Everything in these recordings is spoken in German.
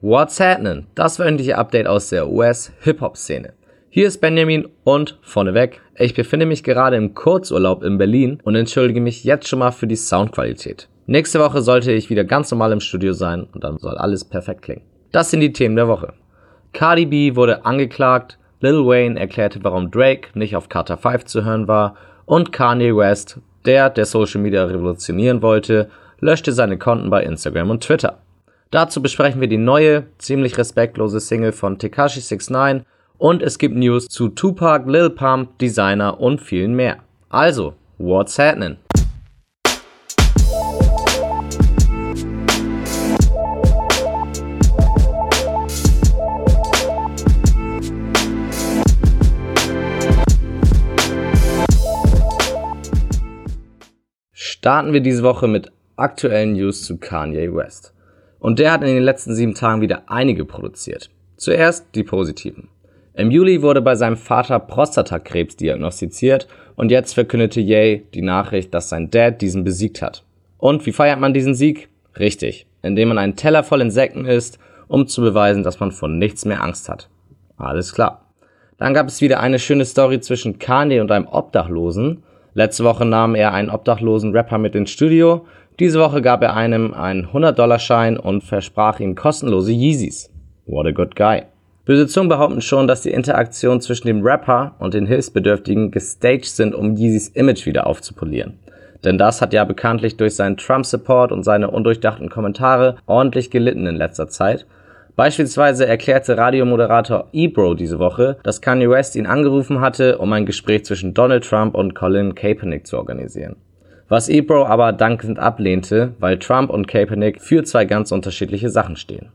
What's happening? Das wöchentliche Update aus der US-Hip-Hop-Szene. Hier ist Benjamin und vorneweg, ich befinde mich gerade im Kurzurlaub in Berlin und entschuldige mich jetzt schon mal für die Soundqualität. Nächste Woche sollte ich wieder ganz normal im Studio sein und dann soll alles perfekt klingen. Das sind die Themen der Woche. Cardi B wurde angeklagt, Lil Wayne erklärte, warum Drake nicht auf Carter 5 zu hören war und Kanye West, der der Social Media revolutionieren wollte, löschte seine Konten bei Instagram und Twitter. Dazu besprechen wir die neue, ziemlich respektlose Single von Tekashi 69 und es gibt News zu Tupac, Lil Pump, Designer und vielen mehr. Also, what's happening? Starten wir diese Woche mit aktuellen News zu Kanye West. Und der hat in den letzten sieben Tagen wieder einige produziert. Zuerst die positiven. Im Juli wurde bei seinem Vater Prostatakrebs diagnostiziert und jetzt verkündete Ye die Nachricht, dass sein Dad diesen besiegt hat. Und wie feiert man diesen Sieg? Richtig, indem man einen Teller voll Insekten isst, um zu beweisen, dass man von nichts mehr Angst hat. Alles klar. Dann gab es wieder eine schöne Story zwischen Kanye und einem Obdachlosen. Letzte Woche nahm er einen obdachlosen Rapper mit ins Studio diese Woche gab er einem einen 100-Dollar-Schein und versprach ihm kostenlose Yeezys. What a good guy. Böse Zungen behaupten schon, dass die Interaktion zwischen dem Rapper und den Hilfsbedürftigen gestaged sind, um Yeezys Image wieder aufzupolieren. Denn das hat ja bekanntlich durch seinen Trump-Support und seine undurchdachten Kommentare ordentlich gelitten in letzter Zeit. Beispielsweise erklärte Radiomoderator Ebro diese Woche, dass Kanye West ihn angerufen hatte, um ein Gespräch zwischen Donald Trump und Colin Kaepernick zu organisieren was Ebro aber dankend ablehnte, weil Trump und Kaepernick für zwei ganz unterschiedliche Sachen stehen.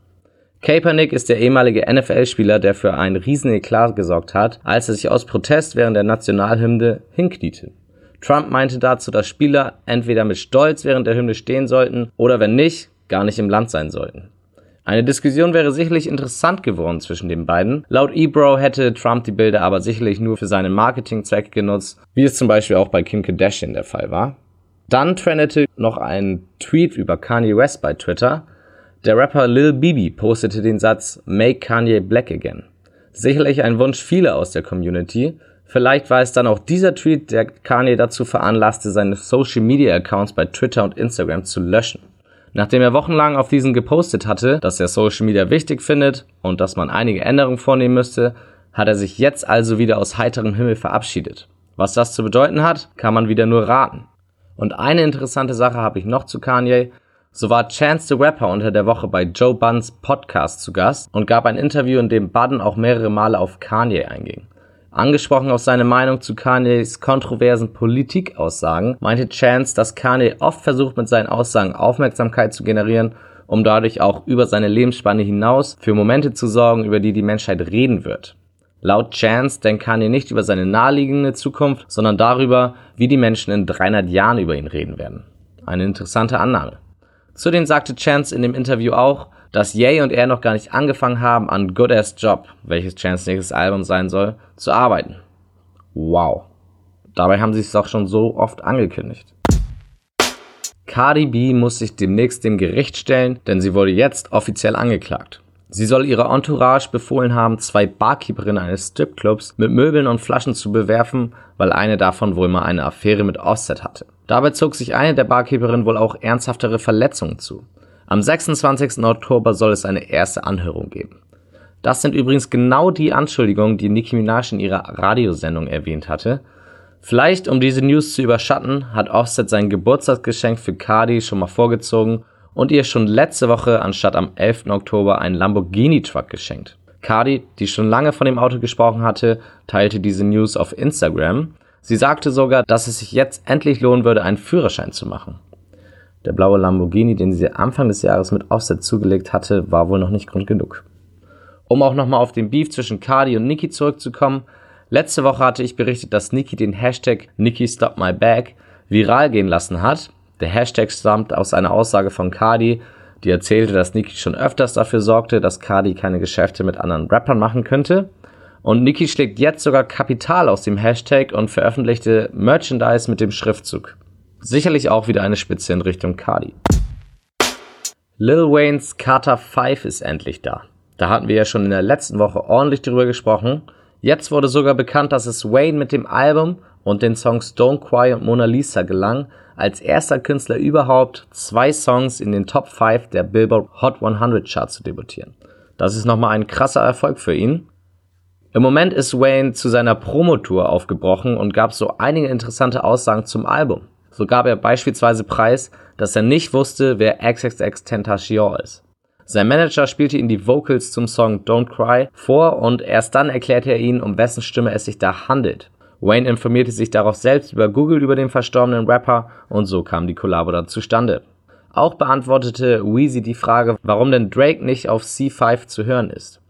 Kaepernick ist der ehemalige NFL-Spieler, der für einen riesen Eklat gesorgt hat, als er sich aus Protest während der Nationalhymne hinkniete. Trump meinte dazu, dass Spieler entweder mit Stolz während der Hymne stehen sollten oder wenn nicht, gar nicht im Land sein sollten. Eine Diskussion wäre sicherlich interessant geworden zwischen den beiden. Laut Ebro hätte Trump die Bilder aber sicherlich nur für seine Marketingzwecke genutzt, wie es zum Beispiel auch bei Kim Kardashian der Fall war. Dann trendete noch ein Tweet über Kanye West bei Twitter. Der Rapper Lil Bibi postete den Satz Make Kanye Black Again. Sicherlich ein Wunsch vieler aus der Community. Vielleicht war es dann auch dieser Tweet, der Kanye dazu veranlasste, seine Social Media Accounts bei Twitter und Instagram zu löschen. Nachdem er wochenlang auf diesen gepostet hatte, dass er Social Media wichtig findet und dass man einige Änderungen vornehmen müsste, hat er sich jetzt also wieder aus heiterem Himmel verabschiedet. Was das zu bedeuten hat, kann man wieder nur raten. Und eine interessante Sache habe ich noch zu Kanye. So war Chance the Rapper unter der Woche bei Joe Buns Podcast zu Gast und gab ein Interview, in dem Budden auch mehrere Male auf Kanye einging. Angesprochen auf seine Meinung zu Kanyes kontroversen Politikaussagen, meinte Chance, dass Kanye oft versucht, mit seinen Aussagen Aufmerksamkeit zu generieren, um dadurch auch über seine Lebensspanne hinaus für Momente zu sorgen, über die die Menschheit reden wird. Laut Chance denkt Kanye nicht über seine naheliegende Zukunft, sondern darüber, wie die Menschen in 300 Jahren über ihn reden werden. Eine interessante Annahme. Zudem sagte Chance in dem Interview auch, dass Ye und er noch gar nicht angefangen haben, an Good Ass Job, welches Chance nächstes Album sein soll, zu arbeiten. Wow. Dabei haben sie es doch schon so oft angekündigt. Cardi B muss sich demnächst dem Gericht stellen, denn sie wurde jetzt offiziell angeklagt. Sie soll ihrer Entourage befohlen haben, zwei Barkeeperinnen eines Stripclubs mit Möbeln und Flaschen zu bewerfen, weil eine davon wohl mal eine Affäre mit Offset hatte. Dabei zog sich eine der Barkeeperinnen wohl auch ernsthaftere Verletzungen zu. Am 26. Oktober soll es eine erste Anhörung geben. Das sind übrigens genau die Anschuldigungen, die Nicki Minaj in ihrer Radiosendung erwähnt hatte. Vielleicht, um diese News zu überschatten, hat Offset sein Geburtstagsgeschenk für Cardi schon mal vorgezogen und ihr schon letzte Woche anstatt am 11. Oktober einen Lamborghini-Truck geschenkt. Cardi, die schon lange von dem Auto gesprochen hatte, teilte diese News auf Instagram. Sie sagte sogar, dass es sich jetzt endlich lohnen würde, einen Führerschein zu machen. Der blaue Lamborghini, den sie Anfang des Jahres mit Offset zugelegt hatte, war wohl noch nicht Grund genug. Um auch nochmal auf den Beef zwischen Cardi und Nicki zurückzukommen, letzte Woche hatte ich berichtet, dass Nicki den Hashtag NickiStopMyBag viral gehen lassen hat der Hashtag stammt aus einer Aussage von Cardi, die erzählte, dass Nicki schon öfters dafür sorgte, dass Cardi keine Geschäfte mit anderen Rappern machen könnte. Und Nicki schlägt jetzt sogar Kapital aus dem Hashtag und veröffentlichte Merchandise mit dem Schriftzug. Sicherlich auch wieder eine Spitze in Richtung Cardi. Lil Waynes Carter 5 ist endlich da. Da hatten wir ja schon in der letzten Woche ordentlich drüber gesprochen. Jetzt wurde sogar bekannt, dass es Wayne mit dem Album und den Songs Don't Cry und Mona Lisa gelang, als erster Künstler überhaupt zwei Songs in den Top 5 der Billboard Hot 100 Charts zu debütieren. Das ist nochmal ein krasser Erfolg für ihn. Im Moment ist Wayne zu seiner Promotour aufgebrochen und gab so einige interessante Aussagen zum Album. So gab er beispielsweise preis, dass er nicht wusste, wer XXX Tentacion ist. Sein Manager spielte ihm die Vocals zum Song Don't Cry vor und erst dann erklärte er ihnen, um wessen Stimme es sich da handelt. Wayne informierte sich darauf selbst über Google über den verstorbenen Rapper und so kam die Kollabo dann zustande. Auch beantwortete Weezy die Frage, warum denn Drake nicht auf C5 zu hören ist.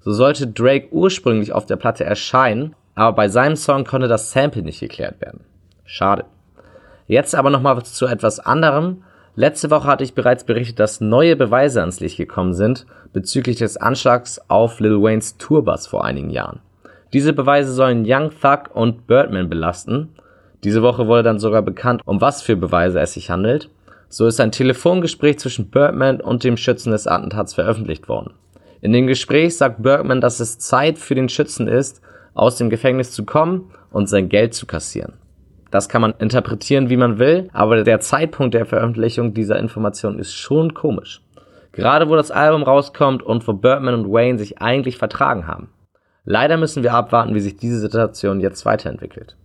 So sollte Drake ursprünglich auf der Platte erscheinen, aber bei seinem Song konnte das Sample nicht geklärt werden. Schade. Jetzt aber nochmal zu etwas anderem. Letzte Woche hatte ich bereits berichtet, dass neue Beweise ans Licht gekommen sind bezüglich des Anschlags auf Lil Waynes Tourbus vor einigen Jahren. Diese Beweise sollen Young Thug und Birdman belasten. Diese Woche wurde dann sogar bekannt, um was für Beweise es sich handelt. So ist ein Telefongespräch zwischen Bergman und dem Schützen des Attentats veröffentlicht worden. In dem Gespräch sagt Bergman, dass es Zeit für den Schützen ist, aus dem Gefängnis zu kommen und sein Geld zu kassieren. Das kann man interpretieren, wie man will, aber der Zeitpunkt der Veröffentlichung dieser Information ist schon komisch. Gerade wo das Album rauskommt und wo Bergman und Wayne sich eigentlich vertragen haben. Leider müssen wir abwarten, wie sich diese Situation jetzt weiterentwickelt.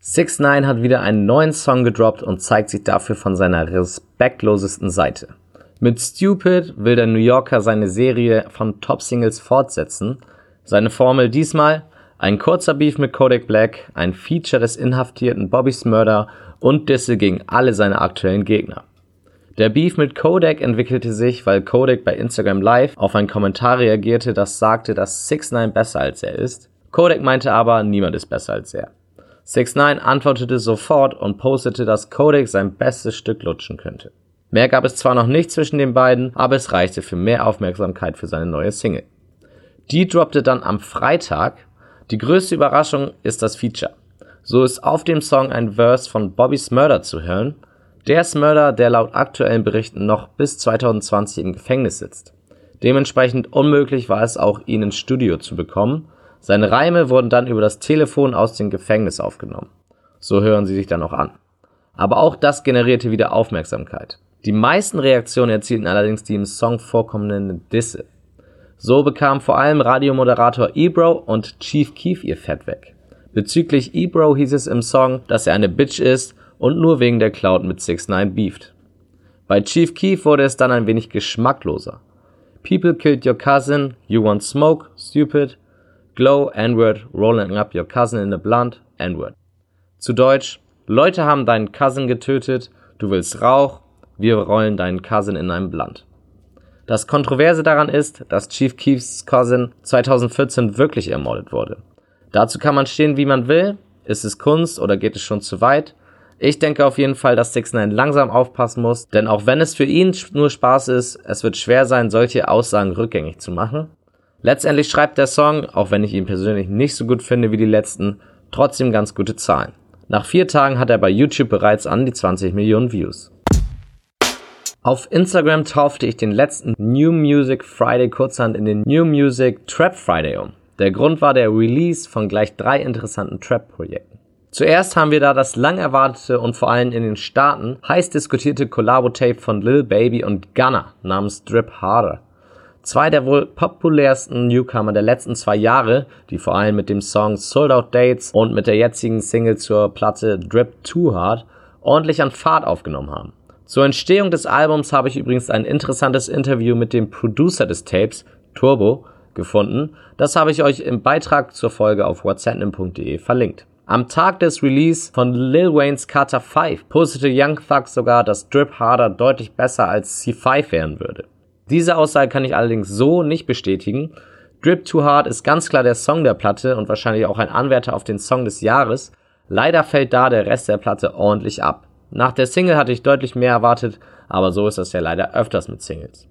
6 9 hat wieder einen neuen Song gedroppt und zeigt sich dafür von seiner respektlosesten Seite. Mit Stupid will der New Yorker seine Serie von Top-Singles fortsetzen. Seine Formel diesmal ein kurzer Beef mit Kodak Black, ein Feature des inhaftierten Bobby Smurder und Disse gegen alle seine aktuellen Gegner. Der Beef mit Kodak entwickelte sich, weil Kodak bei Instagram Live auf einen Kommentar reagierte, das sagte, dass 6 9 besser als er ist. Kodak meinte aber, niemand ist besser als er. 6 9 antwortete sofort und postete, dass Kodak sein bestes Stück lutschen könnte. Mehr gab es zwar noch nicht zwischen den beiden, aber es reichte für mehr Aufmerksamkeit für seine neue Single. Die droppte dann am Freitag. Die größte Überraschung ist das Feature. So ist auf dem Song ein Verse von Bobby Smurder zu hören. Der Smurder, der laut aktuellen Berichten noch bis 2020 im Gefängnis sitzt. Dementsprechend unmöglich war es auch, ihn ins Studio zu bekommen seine Reime wurden dann über das Telefon aus dem Gefängnis aufgenommen. So hören sie sich dann auch an. Aber auch das generierte wieder Aufmerksamkeit. Die meisten Reaktionen erzielten allerdings die im Song vorkommenden Disse. So bekam vor allem Radiomoderator Ebro und Chief Keef ihr Fett weg. Bezüglich Ebro hieß es im Song, dass er eine Bitch ist und nur wegen der Cloud mit 6 9 beeft. Bei Chief Keef wurde es dann ein wenig geschmackloser. People killed your cousin, you want smoke, stupid, Glow, N-Word, Rolling Up Your Cousin in the Blunt, N-Word. Zu Deutsch, Leute haben deinen Cousin getötet, du willst Rauch, wir rollen deinen Cousin in einem Blunt. Das Kontroverse daran ist, dass Chief Keefs Cousin 2014 wirklich ermordet wurde. Dazu kann man stehen, wie man will. Ist es Kunst oder geht es schon zu weit? Ich denke auf jeden Fall, dass 6 9 langsam aufpassen muss, denn auch wenn es für ihn nur Spaß ist, es wird schwer sein, solche Aussagen rückgängig zu machen. Letztendlich schreibt der Song, auch wenn ich ihn persönlich nicht so gut finde wie die letzten, trotzdem ganz gute Zahlen. Nach vier Tagen hat er bei YouTube bereits an die 20 Millionen Views. Auf Instagram taufte ich den letzten New Music Friday kurzhand in den New Music Trap Friday um. Der Grund war der Release von gleich drei interessanten Trap-Projekten. Zuerst haben wir da das lang erwartete und vor allem in den Staaten heiß diskutierte Collabo-Tape von Lil Baby und Gunna namens Drip Harder. Zwei der wohl populärsten Newcomer der letzten zwei Jahre, die vor allem mit dem Song Sold Out Dates und mit der jetzigen Single zur Platte Drip Too Hard ordentlich an Fahrt aufgenommen haben. Zur Entstehung des Albums habe ich übrigens ein interessantes Interview mit dem Producer des Tapes, Turbo, gefunden. Das habe ich euch im Beitrag zur Folge auf whatsapp.de verlinkt. Am Tag des Release von Lil Wayne's Carter 5 postete Young Thug sogar, dass Drip Harder deutlich besser als C5 werden würde. Diese Aussage kann ich allerdings so nicht bestätigen. Drip Too Hard ist ganz klar der Song der Platte und wahrscheinlich auch ein Anwärter auf den Song des Jahres. Leider fällt da der Rest der Platte ordentlich ab. Nach der Single hatte ich deutlich mehr erwartet, aber so ist das ja leider öfters mit Singles.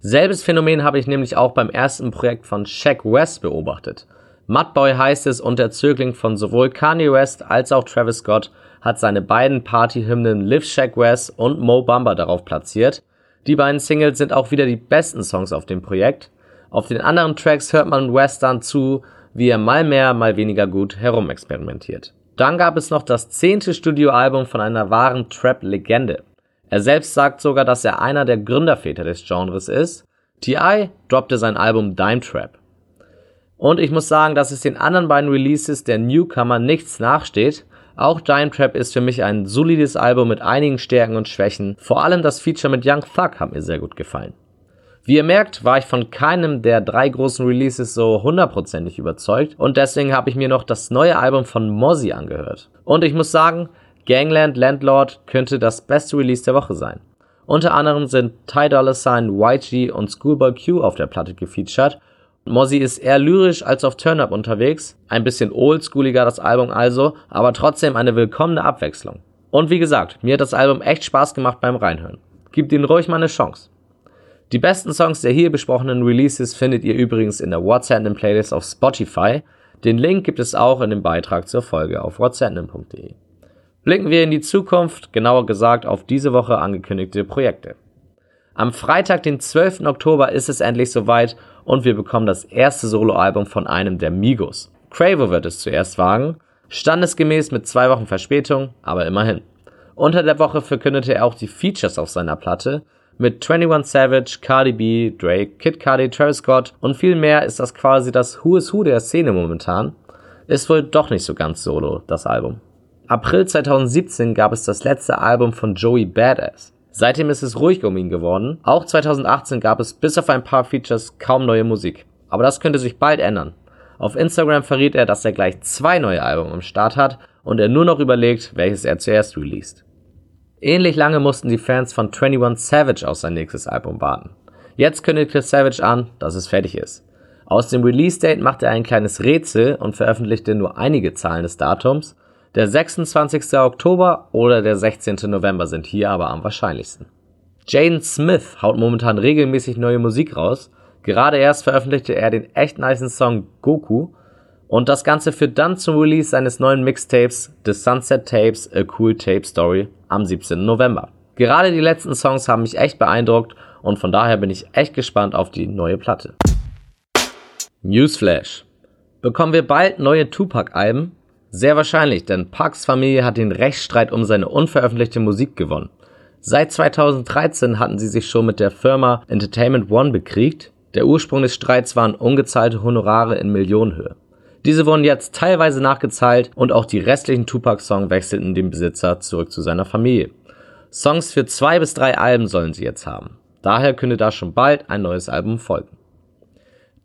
Selbes Phänomen habe ich nämlich auch beim ersten Projekt von Shaq West beobachtet. Mudboy heißt es und der Zögling von sowohl Kanye West als auch Travis Scott hat seine beiden Partyhymnen Live Shack West und Mo Bamba darauf platziert. Die beiden Singles sind auch wieder die besten Songs auf dem Projekt. Auf den anderen Tracks hört man West dann zu, wie er mal mehr, mal weniger gut herumexperimentiert. Dann gab es noch das zehnte Studioalbum von einer wahren Trap-Legende. Er selbst sagt sogar, dass er einer der Gründerväter des Genres ist. T.I. droppte sein Album Dime Trap. Und ich muss sagen, dass es den anderen beiden Releases der Newcomer nichts nachsteht. Auch Dime Trap ist für mich ein solides Album mit einigen Stärken und Schwächen. Vor allem das Feature mit Young Thug hat mir sehr gut gefallen. Wie ihr merkt, war ich von keinem der drei großen Releases so hundertprozentig überzeugt und deswegen habe ich mir noch das neue Album von Mozzie angehört. Und ich muss sagen, Gangland Landlord könnte das beste Release der Woche sein. Unter anderem sind Ty Dolla Sign, YG und Schoolboy Q auf der Platte gefeatured. Mozzie ist eher lyrisch als auf Turn-Up unterwegs, ein bisschen oldschooliger das Album also, aber trotzdem eine willkommene Abwechslung. Und wie gesagt, mir hat das Album echt Spaß gemacht beim Reinhören. Gebt ihnen ruhig mal eine Chance. Die besten Songs der hier besprochenen Releases findet ihr übrigens in der WhatsApp Playlist auf Spotify. Den Link gibt es auch in dem Beitrag zur Folge auf whatsapp.de. Blicken wir in die Zukunft, genauer gesagt auf diese Woche angekündigte Projekte. Am Freitag, den 12. Oktober, ist es endlich soweit und wir bekommen das erste Soloalbum von einem der Migos. Quavo wird es zuerst wagen, standesgemäß mit zwei Wochen Verspätung, aber immerhin. Unter der Woche verkündete er auch die Features auf seiner Platte, mit 21 Savage, Cardi B, Drake, Kid Cudi, Travis Scott und viel mehr ist das quasi das Who is Who der Szene momentan. Ist wohl doch nicht so ganz solo, das Album. April 2017 gab es das letzte Album von Joey Badass. Seitdem ist es ruhig um ihn geworden. Auch 2018 gab es bis auf ein paar Features kaum neue Musik. Aber das könnte sich bald ändern. Auf Instagram verriet er, dass er gleich zwei neue Alben im Start hat und er nur noch überlegt, welches er zuerst released. Ähnlich lange mussten die Fans von 21 Savage auf sein nächstes Album warten. Jetzt kündigte Savage an, dass es fertig ist. Aus dem Release-Date machte er ein kleines Rätsel und veröffentlichte nur einige Zahlen des Datums. Der 26. Oktober oder der 16. November sind hier aber am wahrscheinlichsten. Jaden Smith haut momentan regelmäßig neue Musik raus. Gerade erst veröffentlichte er den echt nicen Song Goku und das Ganze führt dann zum Release seines neuen Mixtapes The Sunset Tapes A Cool Tape Story am 17. November. Gerade die letzten Songs haben mich echt beeindruckt und von daher bin ich echt gespannt auf die neue Platte. Newsflash. Bekommen wir bald neue Tupac-Alben? Sehr wahrscheinlich, denn Parks Familie hat den Rechtsstreit um seine unveröffentlichte Musik gewonnen. Seit 2013 hatten sie sich schon mit der Firma Entertainment One bekriegt. Der Ursprung des Streits waren ungezahlte Honorare in Millionenhöhe. Diese wurden jetzt teilweise nachgezahlt und auch die restlichen Tupac-Songs wechselten den Besitzer zurück zu seiner Familie. Songs für zwei bis drei Alben sollen sie jetzt haben. Daher könnte da schon bald ein neues Album folgen.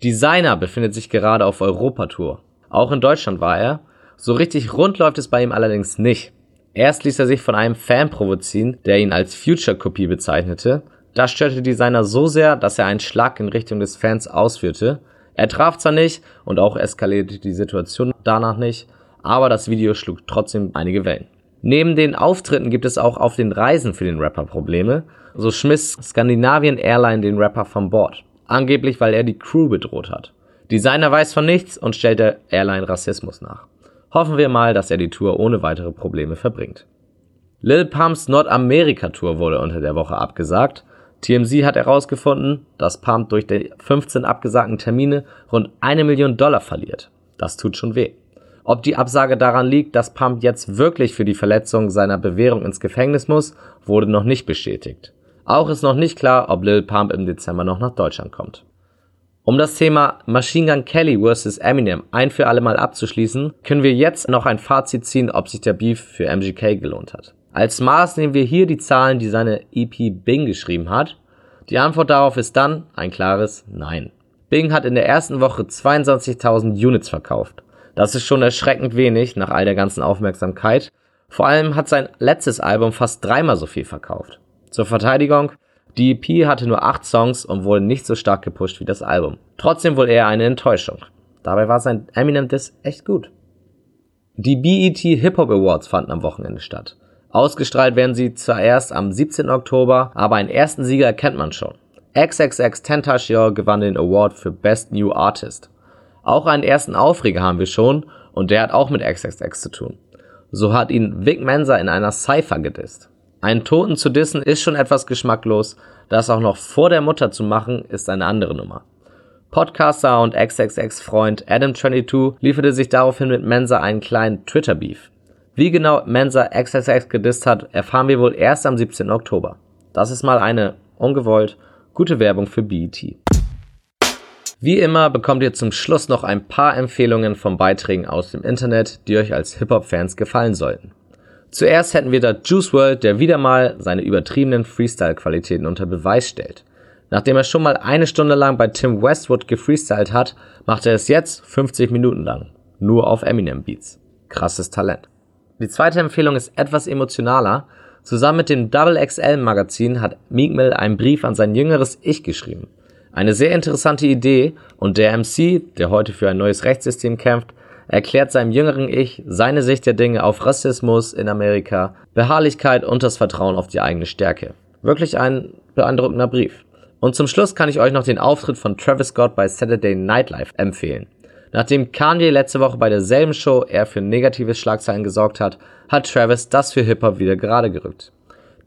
Designer befindet sich gerade auf Europatour. Auch in Deutschland war er. So richtig rund läuft es bei ihm allerdings nicht. Erst ließ er sich von einem Fan provozieren, der ihn als Future-Kopie bezeichnete. Das störte Designer so sehr, dass er einen Schlag in Richtung des Fans ausführte. Er traf zwar nicht und auch eskalierte die Situation danach nicht, aber das Video schlug trotzdem einige Wellen. Neben den Auftritten gibt es auch auf den Reisen für den Rapper Probleme. So schmiss Scandinavian Airline den Rapper vom Bord. Angeblich, weil er die Crew bedroht hat. Designer weiß von nichts und stellt der Airline Rassismus nach. Hoffen wir mal, dass er die Tour ohne weitere Probleme verbringt. Lil Pumps Nordamerika-Tour wurde unter der Woche abgesagt. TMZ hat herausgefunden, dass Pump durch die 15 abgesagten Termine rund eine Million Dollar verliert. Das tut schon weh. Ob die Absage daran liegt, dass Pump jetzt wirklich für die Verletzung seiner Bewährung ins Gefängnis muss, wurde noch nicht bestätigt. Auch ist noch nicht klar, ob Lil Pump im Dezember noch nach Deutschland kommt. Um das Thema Machine Gun Kelly vs. Eminem ein für alle Mal abzuschließen, können wir jetzt noch ein Fazit ziehen, ob sich der Beef für MGK gelohnt hat. Als Maß nehmen wir hier die Zahlen, die seine EP Bing geschrieben hat. Die Antwort darauf ist dann ein klares Nein. Bing hat in der ersten Woche 22.000 Units verkauft. Das ist schon erschreckend wenig nach all der ganzen Aufmerksamkeit. Vor allem hat sein letztes Album fast dreimal so viel verkauft. Zur Verteidigung, die EP hatte nur 8 Songs und wurde nicht so stark gepusht wie das Album. Trotzdem wohl eher eine Enttäuschung. Dabei war sein Eminem Diss echt gut. Die BET Hip Hop Awards fanden am Wochenende statt. Ausgestrahlt werden sie zwar erst am 17. Oktober, aber einen ersten Sieger kennt man schon. XXX Tentacion gewann den Award für Best New Artist. Auch einen ersten Aufreger haben wir schon und der hat auch mit XXX zu tun. So hat ihn Vic Mensa in einer Cypher gedisst. Einen Toten zu dissen ist schon etwas geschmacklos, das auch noch vor der Mutter zu machen ist eine andere Nummer. Podcaster und XXX-Freund Adam22 lieferte sich daraufhin mit Mensa einen kleinen Twitter-Beef. Wie genau Mensa XXX gedisst hat, erfahren wir wohl erst am 17. Oktober. Das ist mal eine, ungewollt, gute Werbung für BET. Wie immer bekommt ihr zum Schluss noch ein paar Empfehlungen von Beiträgen aus dem Internet, die euch als Hip-Hop-Fans gefallen sollten. Zuerst hätten wir da Juice World, der wieder mal seine übertriebenen Freestyle-Qualitäten unter Beweis stellt. Nachdem er schon mal eine Stunde lang bei Tim Westwood gefreestylt hat, macht er es jetzt 50 Minuten lang. Nur auf Eminem Beats. Krasses Talent. Die zweite Empfehlung ist etwas emotionaler. Zusammen mit dem Double XL Magazin hat Meek Mill einen Brief an sein jüngeres Ich geschrieben. Eine sehr interessante Idee und der MC, der heute für ein neues Rechtssystem kämpft, erklärt seinem jüngeren Ich seine Sicht der Dinge auf Rassismus in Amerika, Beharrlichkeit und das Vertrauen auf die eigene Stärke. Wirklich ein beeindruckender Brief. Und zum Schluss kann ich euch noch den Auftritt von Travis Scott bei Saturday Night Live empfehlen. Nachdem Kanye letzte Woche bei derselben Show eher für negative Schlagzeilen gesorgt hat, hat Travis das für Hip-Hop wieder gerade gerückt.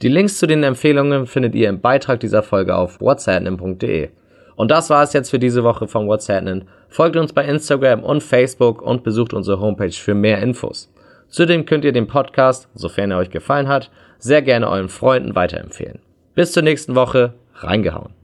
Die Links zu den Empfehlungen findet ihr im Beitrag dieser Folge auf whatsapp.de. Und das war es jetzt für diese Woche von What's Happening. Folgt uns bei Instagram und Facebook und besucht unsere Homepage für mehr Infos. Zudem könnt ihr den Podcast, sofern er euch gefallen hat, sehr gerne euren Freunden weiterempfehlen. Bis zur nächsten Woche, reingehauen.